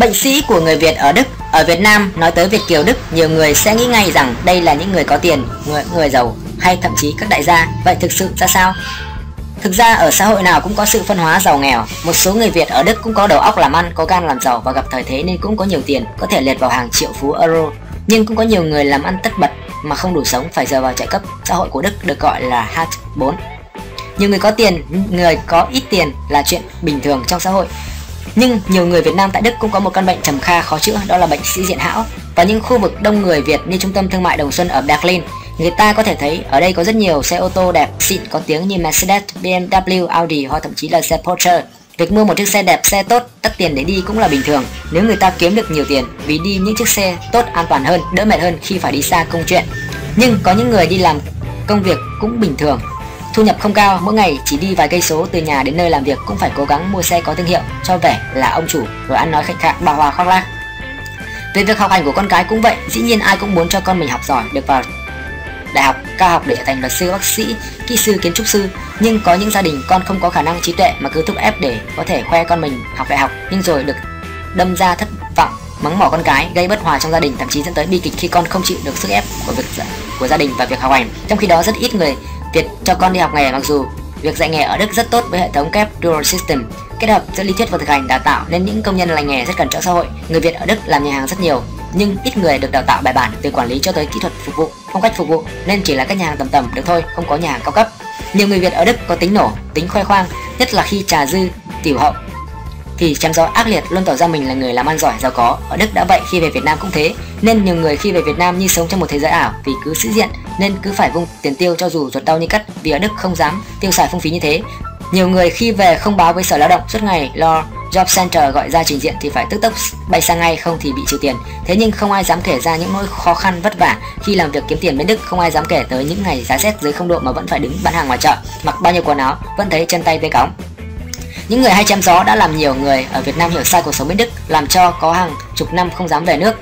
Bệnh sĩ của người Việt ở Đức Ở Việt Nam nói tới Việt Kiều Đức Nhiều người sẽ nghĩ ngay rằng đây là những người có tiền Người, người giàu hay thậm chí các đại gia. Vậy thực sự ra sao? Thực ra ở xã hội nào cũng có sự phân hóa giàu nghèo. Một số người Việt ở Đức cũng có đầu óc làm ăn Có gan làm giàu và gặp thời thế nên cũng có nhiều tiền Có thể liệt vào hàng triệu phú euro. Nhưng cũng có nhiều người làm ăn tất bật Mà không đủ sống phải giờ vào trợ cấp. Xã hội của Đức được gọi là H4. Nhiều người có tiền, người có ít tiền là chuyện bình thường trong xã hội nhưng nhiều người Việt Nam tại Đức cũng có một căn bệnh trầm kha khó chữa đó là bệnh sĩ diện hão. Và những khu vực đông người Việt như trung tâm thương mại Đồng Xuân ở Berlin, người ta có thể thấy ở đây có rất nhiều xe ô tô đẹp xịn có tiếng như Mercedes, BMW, Audi hoặc thậm chí là xe Porsche. Việc mua một chiếc xe đẹp, xe tốt, tất tiền để đi cũng là bình thường nếu người ta kiếm được nhiều tiền vì đi những chiếc xe tốt an toàn hơn, đỡ mệt hơn khi phải đi xa công chuyện. Nhưng có những người đi làm công việc cũng bình thường Thu nhập không cao, mỗi ngày chỉ đi vài cây số từ nhà đến nơi làm việc cũng phải cố gắng mua xe có thương hiệu cho vẻ là ông chủ rồi ăn nói khách khạc bà hòa khoác lác. Về việc học hành của con cái cũng vậy, dĩ nhiên ai cũng muốn cho con mình học giỏi, được vào đại học, cao học để trở thành luật sư, bác sĩ, kỹ sư, kiến trúc sư. Nhưng có những gia đình con không có khả năng trí tuệ mà cứ thúc ép để có thể khoe con mình học đại học, nhưng rồi được đâm ra thất vọng, mắng mỏ con cái, gây bất hòa trong gia đình, thậm chí dẫn tới bi kịch khi con không chịu được sức ép của việc của gia đình và việc học hành. Trong khi đó rất ít người Việc cho con đi học nghề mặc dù việc dạy nghề ở Đức rất tốt với hệ thống kép dual system kết hợp giữa lý thuyết và thực hành đào tạo nên những công nhân lành nghề rất cần cho xã hội. Người Việt ở Đức làm nhà hàng rất nhiều nhưng ít người được đào tạo bài bản từ quản lý cho tới kỹ thuật phục vụ, phong cách phục vụ nên chỉ là các nhà hàng tầm tầm được thôi, không có nhà hàng cao cấp. Nhiều người Việt ở Đức có tính nổ, tính khoe khoang, nhất là khi trà dư, tiểu hậu thì chém gió ác liệt luôn tỏ ra mình là người làm ăn giỏi giàu có ở Đức đã vậy khi về Việt Nam cũng thế nên nhiều người khi về Việt Nam như sống trong một thế giới ảo vì cứ sĩ diện nên cứ phải vung tiền tiêu cho dù ruột đau như cắt vì ở Đức không dám tiêu xài phung phí như thế. Nhiều người khi về không báo với sở lao động suốt ngày lo job center gọi ra trình diện thì phải tức tốc bay sang ngay không thì bị trừ tiền. Thế nhưng không ai dám kể ra những nỗi khó khăn vất vả khi làm việc kiếm tiền bên đức không ai dám kể tới những ngày giá rét dưới không độ mà vẫn phải đứng bán hàng ngoài chợ mặc bao nhiêu quần áo vẫn thấy chân tay tê cóng. Những người hay chém gió đã làm nhiều người ở Việt Nam hiểu sai cuộc sống bên Đức, làm cho có hàng chục năm không dám về nước.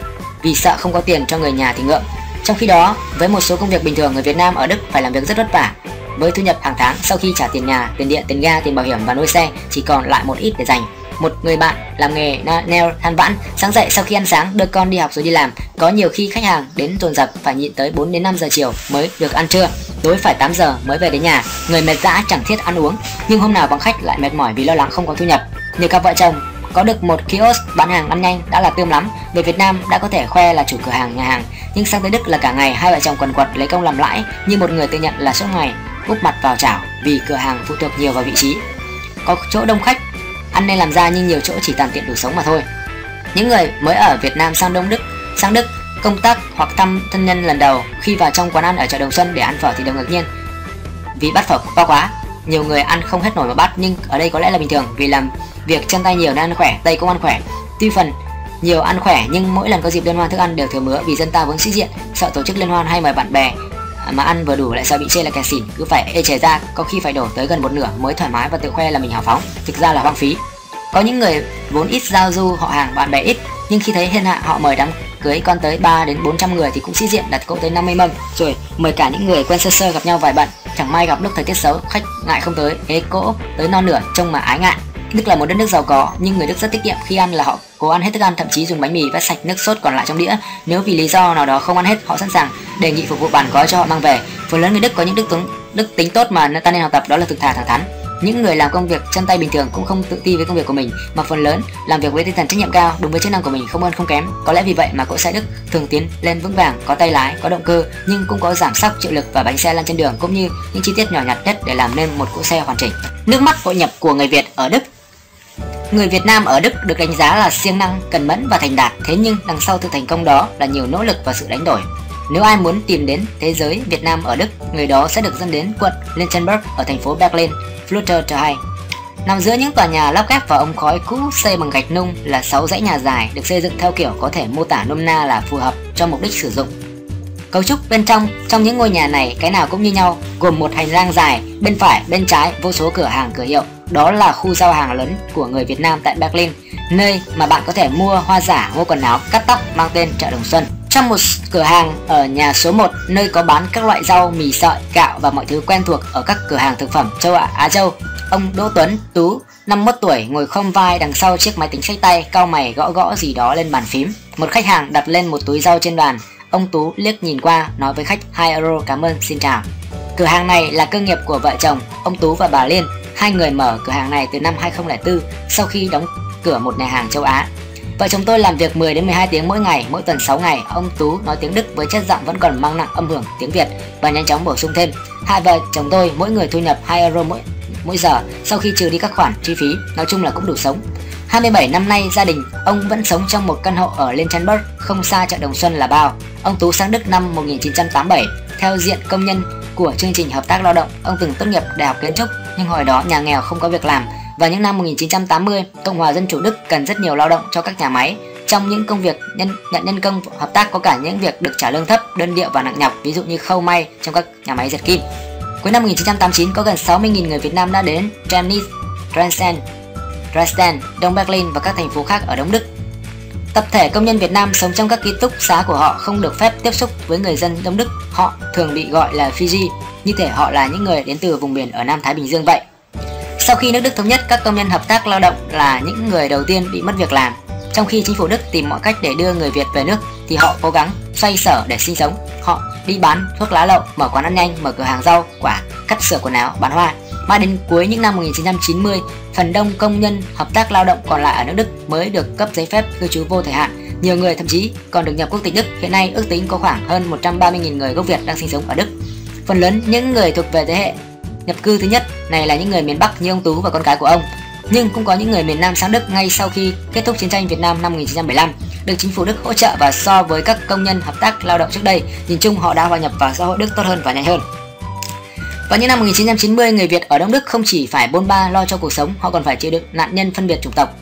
Vì sợ không có tiền cho người nhà thì ngượng. Trong khi đó, với một số công việc bình thường người Việt Nam ở Đức phải làm việc rất vất vả. Với thu nhập hàng tháng sau khi trả tiền nhà, tiền điện, tiền ga, tiền bảo hiểm và nuôi xe chỉ còn lại một ít để dành. Một người bạn làm nghề nail than vãn sáng dậy sau khi ăn sáng đưa con đi học rồi đi làm. Có nhiều khi khách hàng đến dồn dập phải nhịn tới 4 đến 5 giờ chiều mới được ăn trưa. Tối phải 8 giờ mới về đến nhà. Người mệt dã chẳng thiết ăn uống. Nhưng hôm nào vắng khách lại mệt mỏi vì lo lắng không có thu nhập. Nhiều cặp vợ chồng có được một kiosk bán hàng ăn nhanh đã là tươm lắm. Về Việt Nam đã có thể khoe là chủ cửa hàng, nhà hàng. Nhưng sang tới Đức là cả ngày hai vợ chồng quần quật lấy công làm lãi như một người tự nhận là suốt ngày, úp mặt vào chảo vì cửa hàng phụ thuộc nhiều vào vị trí. Có chỗ đông khách, ăn nên làm ra nhưng nhiều chỗ chỉ tàn tiện đủ sống mà thôi. Những người mới ở Việt Nam sang Đông Đức, sang Đức, công tác hoặc thăm thân nhân lần đầu, khi vào trong quán ăn ở chợ Đồng Xuân để ăn phở thì đều ngạc nhiên. Vì bắt phở to quá nhiều người ăn không hết nổi một bát nhưng ở đây có lẽ là bình thường, vì làm việc chân tay nhiều nên ăn khỏe, tay cũng ăn khỏe. Tuy phần nhiều ăn khỏe, nhưng mỗi lần có dịp liên hoan, thức ăn đều thừa mứa vì dân ta vốn sĩ diện, sợ tổ chức liên hoan hay mời bạn bè mà ăn vừa đủ lại sợ bị chê là kẻ xỉn. Cứ phải ê chề ra, có khi phải đổ tới gần một nửa mới thoải mái và tự khoe là mình hào phóng. Thực ra là hoang phí. Có những người vốn ít giao du, họ hàng bạn bè ít, nhưng khi thấy hiên hạ, họ mời đám cưới con tới 3 đến 400 người thì cũng sĩ diện đặt cỗ tới 50 mâm. Rồi mời cả những người quen sơ sơ gặp nhau vài bận chẳng may gặp lúc thời tiết xấu khách ngại không tới ghế cỗ tới non nửa trông mà ái ngại Đức là một đất nước giàu có, nhưng người Đức rất tiết kiệm khi ăn là họ cố ăn hết thức ăn, thậm chí dùng bánh mì vắt sạch nước sốt còn lại trong đĩa. Nếu vì lý do nào đó không ăn hết, họ sẵn sàng đề nghị phục vụ bàn gói cho họ mang về. Phần lớn người Đức có những đức tính đức tính tốt mà ta nên học tập đó là thực thà thẳng thắn. Những người làm công việc chân tay bình thường cũng không tự ti với công việc của mình, mà phần lớn làm việc với tinh thần trách nhiệm cao, đúng với chức năng của mình, không hơn không kém. Có lẽ vì vậy mà cỗ xe Đức thường tiến lên vững vàng, có tay lái, có động cơ, nhưng cũng có giảm sóc chịu lực và bánh xe lăn trên đường cũng như những chi tiết nhỏ nhặt nhất để làm nên một cỗ xe hoàn chỉnh. Nước mắt hội nhập của người Việt ở Đức Người Việt Nam ở Đức được đánh giá là siêng năng, cần mẫn và thành đạt, thế nhưng đằng sau sự thành công đó là nhiều nỗ lực và sự đánh đổi. Nếu ai muốn tìm đến thế giới Việt Nam ở Đức, người đó sẽ được dẫn đến quận Lindenberg ở thành phố Berlin, Flutter cho hay. Nằm giữa những tòa nhà lắp ghép vào ống khói cũ xây bằng gạch nung là 6 dãy nhà dài được xây dựng theo kiểu có thể mô tả nôm na là phù hợp cho mục đích sử dụng. Cấu trúc bên trong, trong những ngôi nhà này cái nào cũng như nhau, gồm một hành lang dài, bên phải, bên trái vô số cửa hàng cửa hiệu, đó là khu giao hàng lớn của người Việt Nam tại Berlin, nơi mà bạn có thể mua hoa giả, mua quần áo, cắt tóc mang tên chợ Đồng Xuân. Trong một cửa hàng ở nhà số 1 nơi có bán các loại rau, mì sợi, gạo và mọi thứ quen thuộc ở các cửa hàng thực phẩm châu Á, Á Châu, ông Đỗ Tuấn Tú 51 tuổi, ngồi không vai đằng sau chiếc máy tính sách tay, cao mày gõ gõ gì đó lên bàn phím. Một khách hàng đặt lên một túi rau trên bàn. Ông Tú liếc nhìn qua, nói với khách 2 euro cảm ơn, xin chào. Cửa hàng này là cơ nghiệp của vợ chồng, ông Tú và bà Liên. Hai người mở cửa hàng này từ năm 2004 sau khi đóng cửa một nhà hàng châu Á. Vợ chồng tôi làm việc 10 đến 12 tiếng mỗi ngày, mỗi tuần 6 ngày. Ông Tú nói tiếng Đức với chất giọng vẫn còn mang nặng âm hưởng tiếng Việt và nhanh chóng bổ sung thêm. Hai vợ chồng tôi mỗi người thu nhập 2 euro mỗi mỗi giờ sau khi trừ đi các khoản chi phí, nói chung là cũng đủ sống. 27 năm nay gia đình ông vẫn sống trong một căn hộ ở Linchenberg, không xa chợ Đồng Xuân là bao. Ông Tú sang Đức năm 1987 theo diện công nhân của chương trình hợp tác lao động. Ông từng tốt nghiệp đại học kiến trúc nhưng hồi đó nhà nghèo không có việc làm vào những năm 1980, Cộng hòa Dân chủ Đức cần rất nhiều lao động cho các nhà máy. Trong những công việc nhân, nhận nhân công hợp tác có cả những việc được trả lương thấp, đơn điệu và nặng nhọc, ví dụ như khâu may trong các nhà máy dệt kim. Cuối năm 1989 có gần 60.000 người Việt Nam đã đến Chemnitz, Dresden, Dresden, Đông Berlin và các thành phố khác ở Đông Đức. Tập thể công nhân Việt Nam sống trong các ký túc xá của họ không được phép tiếp xúc với người dân Đông Đức. Họ thường bị gọi là Fiji, như thể họ là những người đến từ vùng biển ở Nam Thái Bình Dương vậy. Sau khi nước Đức thống nhất, các công nhân hợp tác lao động là những người đầu tiên bị mất việc làm. Trong khi chính phủ Đức tìm mọi cách để đưa người Việt về nước thì họ cố gắng xoay sở để sinh sống. Họ đi bán thuốc lá lậu, mở quán ăn nhanh, mở cửa hàng rau, quả, cắt sửa quần áo, bán hoa. Mãi đến cuối những năm 1990, phần đông công nhân hợp tác lao động còn lại ở nước Đức mới được cấp giấy phép cư trú vô thời hạn. Nhiều người thậm chí còn được nhập quốc tịch Đức. Hiện nay ước tính có khoảng hơn 130.000 người gốc Việt đang sinh sống ở Đức. Phần lớn những người thuộc về thế hệ nhập cư thứ nhất này là những người miền Bắc như ông Tú và con cái của ông. Nhưng cũng có những người miền Nam sang Đức ngay sau khi kết thúc chiến tranh Việt Nam năm 1975 được chính phủ Đức hỗ trợ và so với các công nhân hợp tác lao động trước đây, nhìn chung họ đã hòa nhập vào xã hội Đức tốt hơn và nhanh hơn. Vào những năm 1990, người Việt ở Đông Đức không chỉ phải bôn ba lo cho cuộc sống, họ còn phải chịu đựng nạn nhân phân biệt chủng tộc.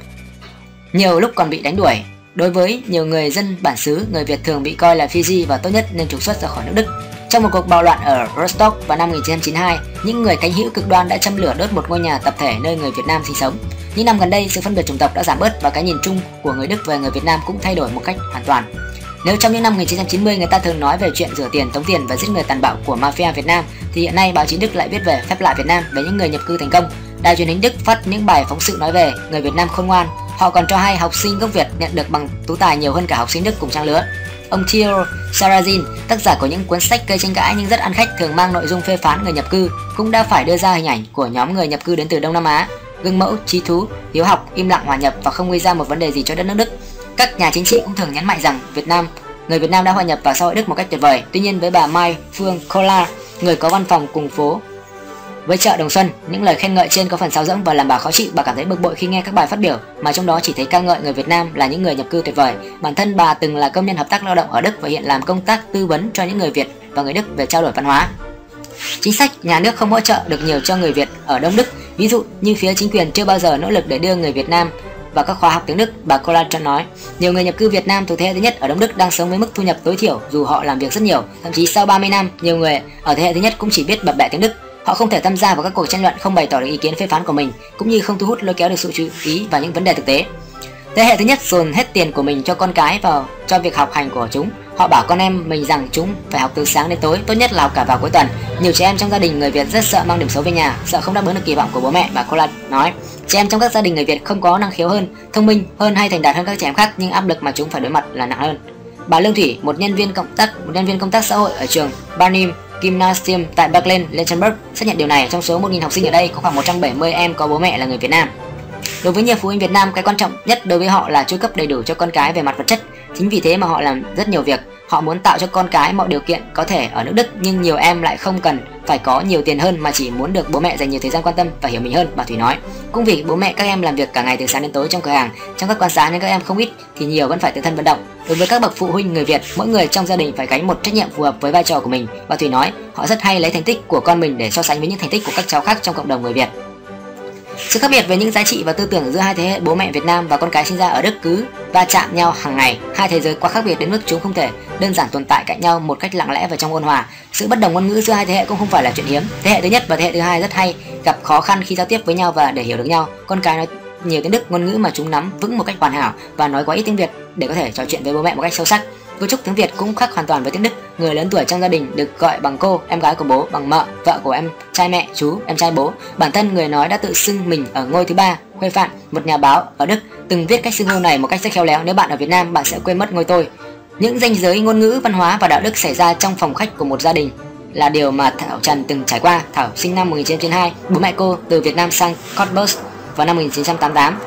Nhiều lúc còn bị đánh đuổi. Đối với nhiều người dân bản xứ, người Việt thường bị coi là phi di và tốt nhất nên trục xuất ra khỏi nước Đức. Trong một cuộc bạo loạn ở Rostock vào năm 1992, những người cánh hữu cực đoan đã châm lửa đốt một ngôi nhà tập thể nơi người Việt Nam sinh sống. Những năm gần đây, sự phân biệt chủng tộc đã giảm bớt và cái nhìn chung của người Đức về người Việt Nam cũng thay đổi một cách hoàn toàn. Nếu trong những năm 1990 người ta thường nói về chuyện rửa tiền, tống tiền và giết người tàn bạo của mafia Việt Nam, thì hiện nay báo chí Đức lại viết về phép lạ Việt Nam về những người nhập cư thành công. Đài truyền hình Đức phát những bài phóng sự nói về người Việt Nam khôn ngoan. Họ còn cho hay học sinh gốc Việt nhận được bằng tú tài nhiều hơn cả học sinh Đức cùng trang lứa. Ông Theo Sarrazin, tác giả của những cuốn sách gây tranh cãi nhưng rất ăn khách thường mang nội dung phê phán người nhập cư, cũng đã phải đưa ra hình ảnh của nhóm người nhập cư đến từ Đông Nam Á, gương mẫu, trí thú, hiếu học, im lặng hòa nhập và không gây ra một vấn đề gì cho đất nước Đức. Các nhà chính trị cũng thường nhấn mạnh rằng Việt Nam, người Việt Nam đã hòa nhập vào xã hội Đức một cách tuyệt vời. Tuy nhiên với bà Mai Phương Kola, người có văn phòng cùng phố với chợ Đồng Xuân, những lời khen ngợi trên có phần sáo rỗng và làm bà khó chịu. Bà cảm thấy bực bội khi nghe các bài phát biểu mà trong đó chỉ thấy ca ngợi người Việt Nam là những người nhập cư tuyệt vời. Bản thân bà từng là công nhân hợp tác lao động ở Đức và hiện làm công tác tư vấn cho những người Việt và người Đức về trao đổi văn hóa. Chính sách nhà nước không hỗ trợ được nhiều cho người Việt ở Đông Đức, ví dụ như phía chính quyền chưa bao giờ nỗ lực để đưa người Việt Nam và các khóa học tiếng Đức, bà Colan nói. Nhiều người nhập cư Việt Nam thuộc thế hệ thứ nhất ở Đông Đức đang sống với mức thu nhập tối thiểu dù họ làm việc rất nhiều. Thậm chí sau 30 năm, nhiều người ở thế hệ thứ nhất cũng chỉ biết bập bẹ tiếng Đức Họ không thể tham gia vào các cuộc tranh luận, không bày tỏ được ý kiến phê phán của mình, cũng như không thu hút lôi kéo được sự chú ý vào những vấn đề thực tế. Thế hệ thứ nhất dồn hết tiền của mình cho con cái vào cho việc học hành của chúng. Họ bảo con em mình rằng chúng phải học từ sáng đến tối, tốt nhất là học cả vào cuối tuần. Nhiều trẻ em trong gia đình người Việt rất sợ mang điểm xấu về nhà, sợ không đáp ứng được kỳ vọng của bố mẹ, bà Cola nói. Trẻ em trong các gia đình người Việt không có năng khiếu hơn, thông minh hơn hay thành đạt hơn các trẻ em khác, nhưng áp lực mà chúng phải đối mặt là nặng hơn. Bà Lương Thủy, một nhân viên công tác, một nhân viên công tác xã hội ở trường Barnim Gymnasium tại Berlin, Luxembourg xác nhận điều này. Trong số 1.000 học sinh ở đây có khoảng 170 em có bố mẹ là người Việt Nam. Đối với nhiều phụ huynh Việt Nam, cái quan trọng nhất đối với họ là chu cấp đầy đủ cho con cái về mặt vật chất. Chính vì thế mà họ làm rất nhiều việc. Họ muốn tạo cho con cái mọi điều kiện có thể ở nước Đức nhưng nhiều em lại không cần phải có nhiều tiền hơn mà chỉ muốn được bố mẹ dành nhiều thời gian quan tâm và hiểu mình hơn, bà Thủy nói. Cũng vì bố mẹ các em làm việc cả ngày từ sáng đến tối trong cửa hàng, trong các quán xá nên các em không ít thì nhiều vẫn phải tự thân vận động. Đối với các bậc phụ huynh người Việt, mỗi người trong gia đình phải gánh một trách nhiệm phù hợp với vai trò của mình. Bà Thủy nói, họ rất hay lấy thành tích của con mình để so sánh với những thành tích của các cháu khác trong cộng đồng người Việt. Sự khác biệt về những giá trị và tư tưởng giữa hai thế hệ bố mẹ Việt Nam và con cái sinh ra ở Đức cứ va chạm nhau hàng ngày. Hai thế giới quá khác biệt đến mức chúng không thể đơn giản tồn tại cạnh nhau một cách lặng lẽ và trong ôn hòa. Sự bất đồng ngôn ngữ giữa hai thế hệ cũng không phải là chuyện hiếm. Thế hệ thứ nhất và thế hệ thứ hai rất hay, gặp khó khăn khi giao tiếp với nhau và để hiểu được nhau. Con cái nói nhiều tiếng Đức, ngôn ngữ mà chúng nắm vững một cách hoàn hảo và nói quá ít tiếng Việt để có thể trò chuyện với bố mẹ một cách sâu sắc. Cấu trúc tiếng Việt cũng khác hoàn toàn với tiếng Đức. Người lớn tuổi trong gia đình được gọi bằng cô, em gái của bố, bằng mợ, vợ của em trai mẹ, chú, em trai bố. Bản thân người nói đã tự xưng mình ở ngôi thứ ba, Khuê Phạn, một nhà báo ở Đức, từng viết cách xưng hô này một cách rất khéo léo. Nếu bạn ở Việt Nam, bạn sẽ quên mất ngôi tôi. Những ranh giới ngôn ngữ, văn hóa và đạo đức xảy ra trong phòng khách của một gia đình là điều mà Thảo Trần từng trải qua. Thảo sinh năm 1992, bố mẹ cô từ Việt Nam sang Cottbus vào năm 1988.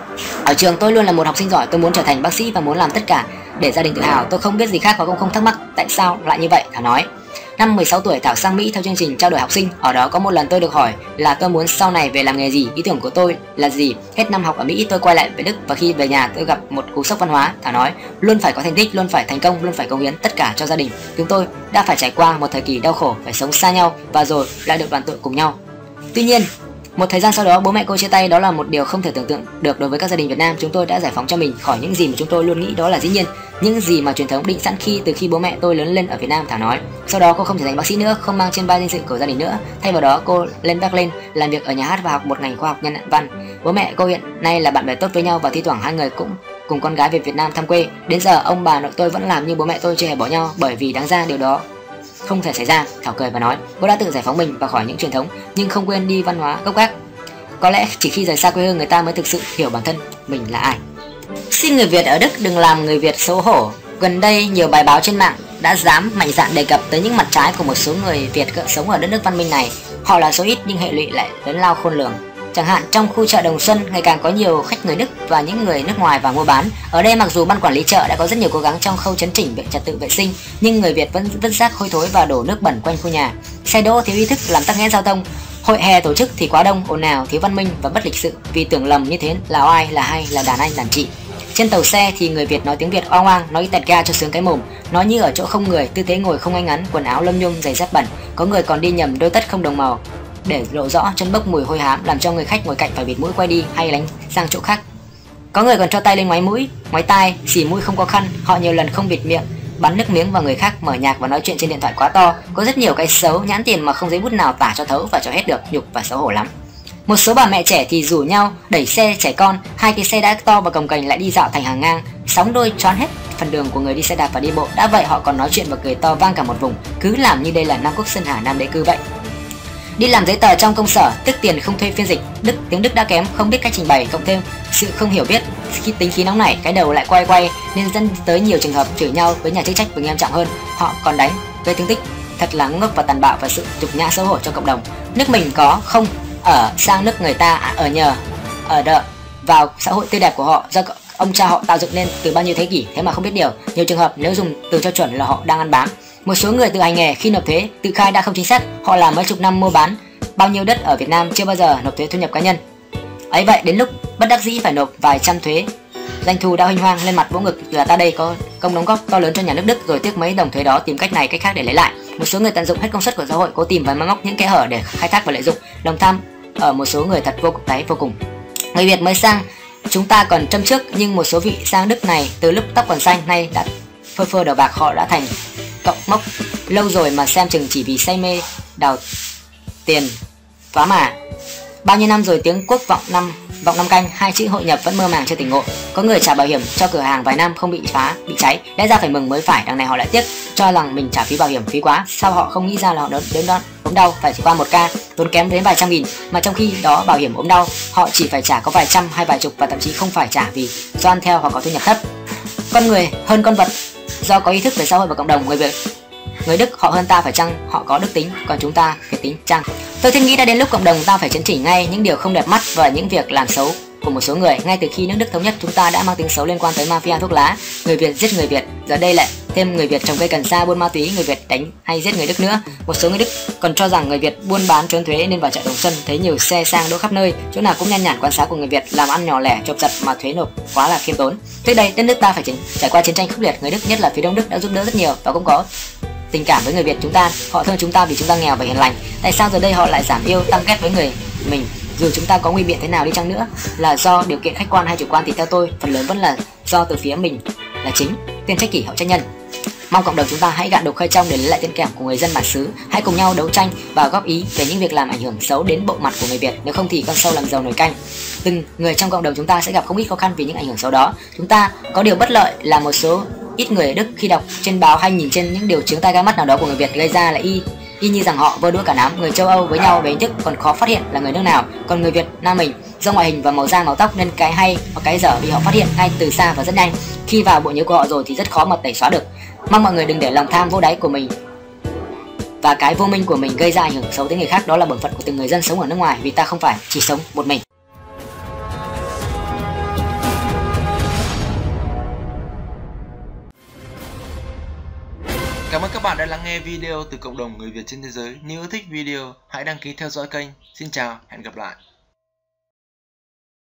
Ở trường tôi luôn là một học sinh giỏi, tôi muốn trở thành bác sĩ và muốn làm tất cả để gia đình tự hào. Tôi không biết gì khác và cũng không thắc mắc tại sao lại như vậy, Thảo nói. Năm 16 tuổi Thảo sang Mỹ theo chương trình trao đổi học sinh. Ở đó có một lần tôi được hỏi là tôi muốn sau này về làm nghề gì, ý tưởng của tôi là gì. Hết năm học ở Mỹ tôi quay lại về Đức và khi về nhà tôi gặp một cú sốc văn hóa. Thảo nói luôn phải có thành tích, luôn phải thành công, luôn phải cống hiến tất cả cho gia đình. Chúng tôi đã phải trải qua một thời kỳ đau khổ, phải sống xa nhau và rồi lại được đoàn tụ cùng nhau. Tuy nhiên, một thời gian sau đó bố mẹ cô chia tay đó là một điều không thể tưởng tượng được đối với các gia đình Việt Nam. Chúng tôi đã giải phóng cho mình khỏi những gì mà chúng tôi luôn nghĩ đó là dĩ nhiên, những gì mà truyền thống định sẵn khi từ khi bố mẹ tôi lớn lên ở Việt Nam Thảo nói. Sau đó cô không trở thành bác sĩ nữa, không mang trên vai danh dự của gia đình nữa. Thay vào đó cô lên Berlin làm việc ở nhà hát và học một ngành khoa học nhân văn. Bố mẹ cô hiện nay là bạn bè tốt với nhau và thi thoảng hai người cũng cùng con gái về Việt Nam thăm quê. Đến giờ ông bà nội tôi vẫn làm như bố mẹ tôi chưa hề bỏ nhau bởi vì đáng ra điều đó không thể xảy ra. Thảo cười và nói, cô đã tự giải phóng mình và khỏi những truyền thống nhưng không quên đi văn hóa gốc gác có lẽ chỉ khi rời xa quê hương người ta mới thực sự hiểu bản thân mình là ai. Xin người Việt ở Đức đừng làm người Việt xấu hổ. Gần đây nhiều bài báo trên mạng đã dám mạnh dạn đề cập tới những mặt trái của một số người Việt sống ở đất nước văn minh này. Họ là số ít nhưng hệ lụy lại lớn lao khôn lường. Chẳng hạn trong khu chợ Đồng Xuân ngày càng có nhiều khách người Đức và những người nước ngoài vào mua bán. Ở đây mặc dù ban quản lý chợ đã có rất nhiều cố gắng trong khâu chấn chỉnh vệ trật tự vệ sinh, nhưng người Việt vẫn vứt rác hôi thối và đổ nước bẩn quanh khu nhà. Xe đỗ thiếu ý thức làm tắc nghẽn giao thông, Hội hè tổ chức thì quá đông, ồn ào, thiếu văn minh và bất lịch sự vì tưởng lầm như thế là oai, là hay, là đàn anh, đàn chị. Trên tàu xe thì người Việt nói tiếng Việt oang oang, nói tẹt ga cho sướng cái mồm, nói như ở chỗ không người, tư thế ngồi không ngay ngắn, quần áo lâm nhung, giày dép bẩn, có người còn đi nhầm đôi tất không đồng màu để lộ rõ chân bốc mùi hôi hám làm cho người khách ngồi cạnh phải bịt mũi quay đi hay lánh sang chỗ khác. Có người còn cho tay lên ngoáy mũi, ngoáy tai, xỉ mũi không có khăn, họ nhiều lần không bịt miệng, bắn nước miếng vào người khác, mở nhạc và nói chuyện trên điện thoại quá to. Có rất nhiều cái xấu, nhãn tiền mà không giấy bút nào tả cho thấu và cho hết được, nhục và xấu hổ lắm. Một số bà mẹ trẻ thì rủ nhau đẩy xe trẻ con, hai cái xe đã to và cồng cành lại đi dạo thành hàng ngang, sóng đôi choán hết phần đường của người đi xe đạp và đi bộ. Đã vậy họ còn nói chuyện và cười to vang cả một vùng, cứ làm như đây là Nam Quốc Sơn Hà Nam Đế Cư vậy. Đi làm giấy tờ trong công sở, tức tiền không thuê phiên dịch, Đức tiếng Đức đã kém, không biết cách trình bày, cộng thêm. Sự không hiểu biết, khi tính khí nóng nảy, cái đầu lại quay quay nên dẫn tới nhiều trường hợp chửi nhau với nhà chức trách và nghiêm trọng hơn, họ còn đánh, gây thương tích, thật là ngốc và tàn bạo và sự nhục nhã xấu hổ cho cộng đồng. Nước mình có không? Ở sang nước người ta à, ở nhờ, ở đợi vào xã hội tươi đẹp của họ do ông cha họ tạo dựng nên từ bao nhiêu thế kỷ thế mà không biết điều. Nhiều trường hợp nếu dùng từ cho chuẩn là họ đang ăn bám một số người tự hành nghề khi nộp thuế tự khai đã không chính xác, họ làm mấy chục năm mua bán bao nhiêu đất ở Việt Nam chưa bao giờ nộp thuế thu nhập cá nhân. Ấy vậy đến lúc bất đắc dĩ phải nộp vài trăm thuế doanh thu đã hinh hoang lên mặt vỗ ngực là ta đây có công đóng góp to lớn cho nhà nước Đức rồi tiếc mấy đồng thuế đó tìm cách này cách khác để lấy lại. Một số người tận dụng hết công suất của xã hội cố tìm và móc những kẽ hở để khai thác và lợi dụng. Lòng tham ở một số người thật vô cùng đáy vô cùng. Người Việt mới sang chúng ta còn châm trước nhưng một số vị sang Đức này từ lúc tóc còn xanh nay đã phơ phơ đầu bạc họ đã thành cộng mốc. Lâu rồi mà xem chừng chỉ vì say mê, đào tiền phá mà. Bao nhiêu năm rồi tiếng quốc vọng năm vọng năm canh, hai chữ hội nhập vẫn mơ màng chưa tỉnh ngộ. Có người trả bảo hiểm cho cửa hàng vài năm không bị phá, bị cháy. Lẽ ra phải mừng mới phải, đằng này họ lại tiếc cho rằng mình trả phí bảo hiểm phí quá. Sao họ không nghĩ ra là họ đến đến đó ốm đau, phải chỉ qua một ca, tốn kém đến vài trăm nghìn. Mà trong khi đó bảo hiểm ốm đau, họ chỉ phải trả có vài trăm hay vài chục và thậm chí không phải trả vì do ăn theo hoặc có thu nhập thấp. Con người hơn con vật do có ý thức về xã hội và cộng đồng, người việt người đức, họ hơn ta phải chăng? Họ có đức tính, còn chúng ta việt tính chăng? Tôi thiết nghĩ đã đến lúc cộng đồng ta phải chấn chỉnh ngay những điều không đẹp mắt và những việc làm xấu của một số người. Ngay từ khi nước đức thống nhất chúng ta đã mang tiếng xấu liên quan tới mafia thuốc lá, người việt giết người việt. Giờ đây lại thêm người việt trồng cây cần sa buôn ma túy, người việt đánh hay giết người đức nữa. Một số người đức còn cho rằng người việt buôn bán trốn thuế nên vào chợ đồng xuân thấy nhiều xe sang đỗ khắp nơi. Chỗ nào cũng nhan nhản quan sát của người việt làm ăn nhỏ lẻ, chộp giật mà thuế nộp quá là khiêm tốn. Trước đây, đất nước ta phải trải qua chiến tranh khốc liệt, người đức, nhất là phía đông đức đã giúp đỡ rất nhiều và cũng có tình cảm với người Việt chúng ta. Họ thương chúng ta vì chúng ta nghèo và hiền lành. Tại sao giờ đây họ lại giảm yêu tăng ghét với người mình? Dù chúng ta có nguy biện thế nào đi chăng nữa, là do điều kiện khách quan hay chủ quan thì theo tôi, phần lớn vẫn là do từ phía mình là chính. Tiên trách kỷ hậu trách nhân mong cộng đồng chúng ta hãy gạn đục khơi trong để lấy lại tiên kẻm của người dân bản xứ. Hãy cùng nhau đấu tranh và góp ý về những việc làm ảnh hưởng xấu đến bộ mặt của người việt. Nếu không thì con sâu làm giàu nổi canh. Từng người trong cộng đồng chúng ta sẽ gặp không ít khó khăn vì những ảnh hưởng xấu đó. Chúng ta có điều bất lợi là một số ít người ở Đức khi đọc trên báo hay nhìn trên những điều chứng tai gai mắt nào đó của người Việt gây ra là y y như rằng họ vơ đũa cả đám người châu Âu với nhau về hình thức còn khó phát hiện là người nước nào, còn người Việt Nam mình do ngoại hình và màu da màu tóc nên cái hay hoặc cái dở bị họ phát hiện ngay từ xa và rất nhanh. Khi vào bộ nhớ của họ rồi thì rất khó mà tẩy xóa được. Mong mọi người đừng để lòng tham vô đáy của mình và cái vô minh của mình gây ra ảnh hưởng xấu tới người khác đó là bổn phận của từng người dân sống ở nước ngoài vì ta không phải chỉ sống một mình. Cảm ơn các bạn đã lắng nghe video từ cộng đồng người Việt trên thế giới. Nếu yêu thích video, hãy đăng ký theo dõi kênh. Xin chào, hẹn gặp lại.